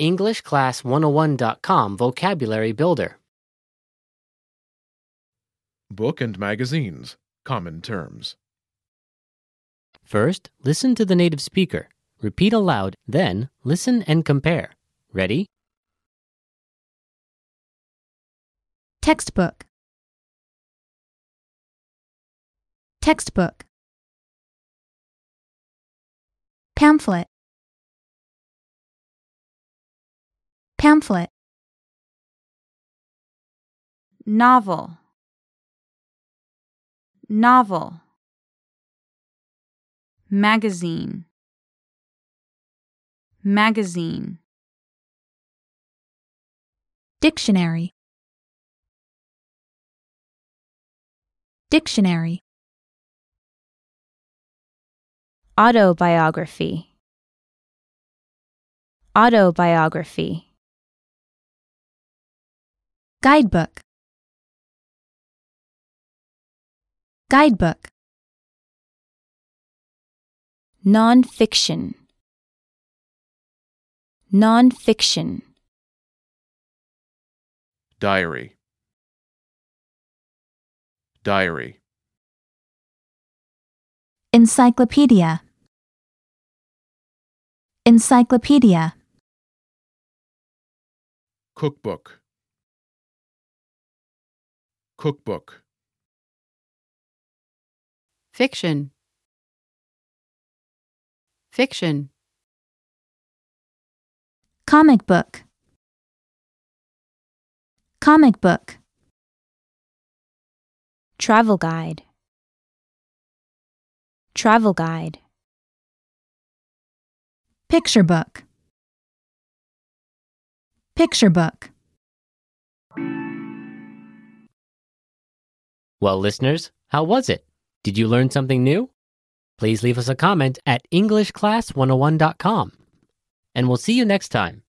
EnglishClass101.com Vocabulary Builder. Book and magazines. Common terms. First, listen to the native speaker. Repeat aloud, then listen and compare. Ready? Textbook. Textbook. Pamphlet. Pamphlet. novel novel magazine magazine Dictionary. Dictionary. autobiography autobiography Guidebook. Guidebook. nonfiction nonfiction Diary. Diary. Encyclopedia. Encyclopedia. Cookbook. Cookbook. Fiction. Fiction. Comic book. Comic book. travel guide travel guide Picture book. Picture book. Well, listeners, how was it? Did you learn something new? Please leave us a comment at EnglishClass101.com. And we'll see you next time.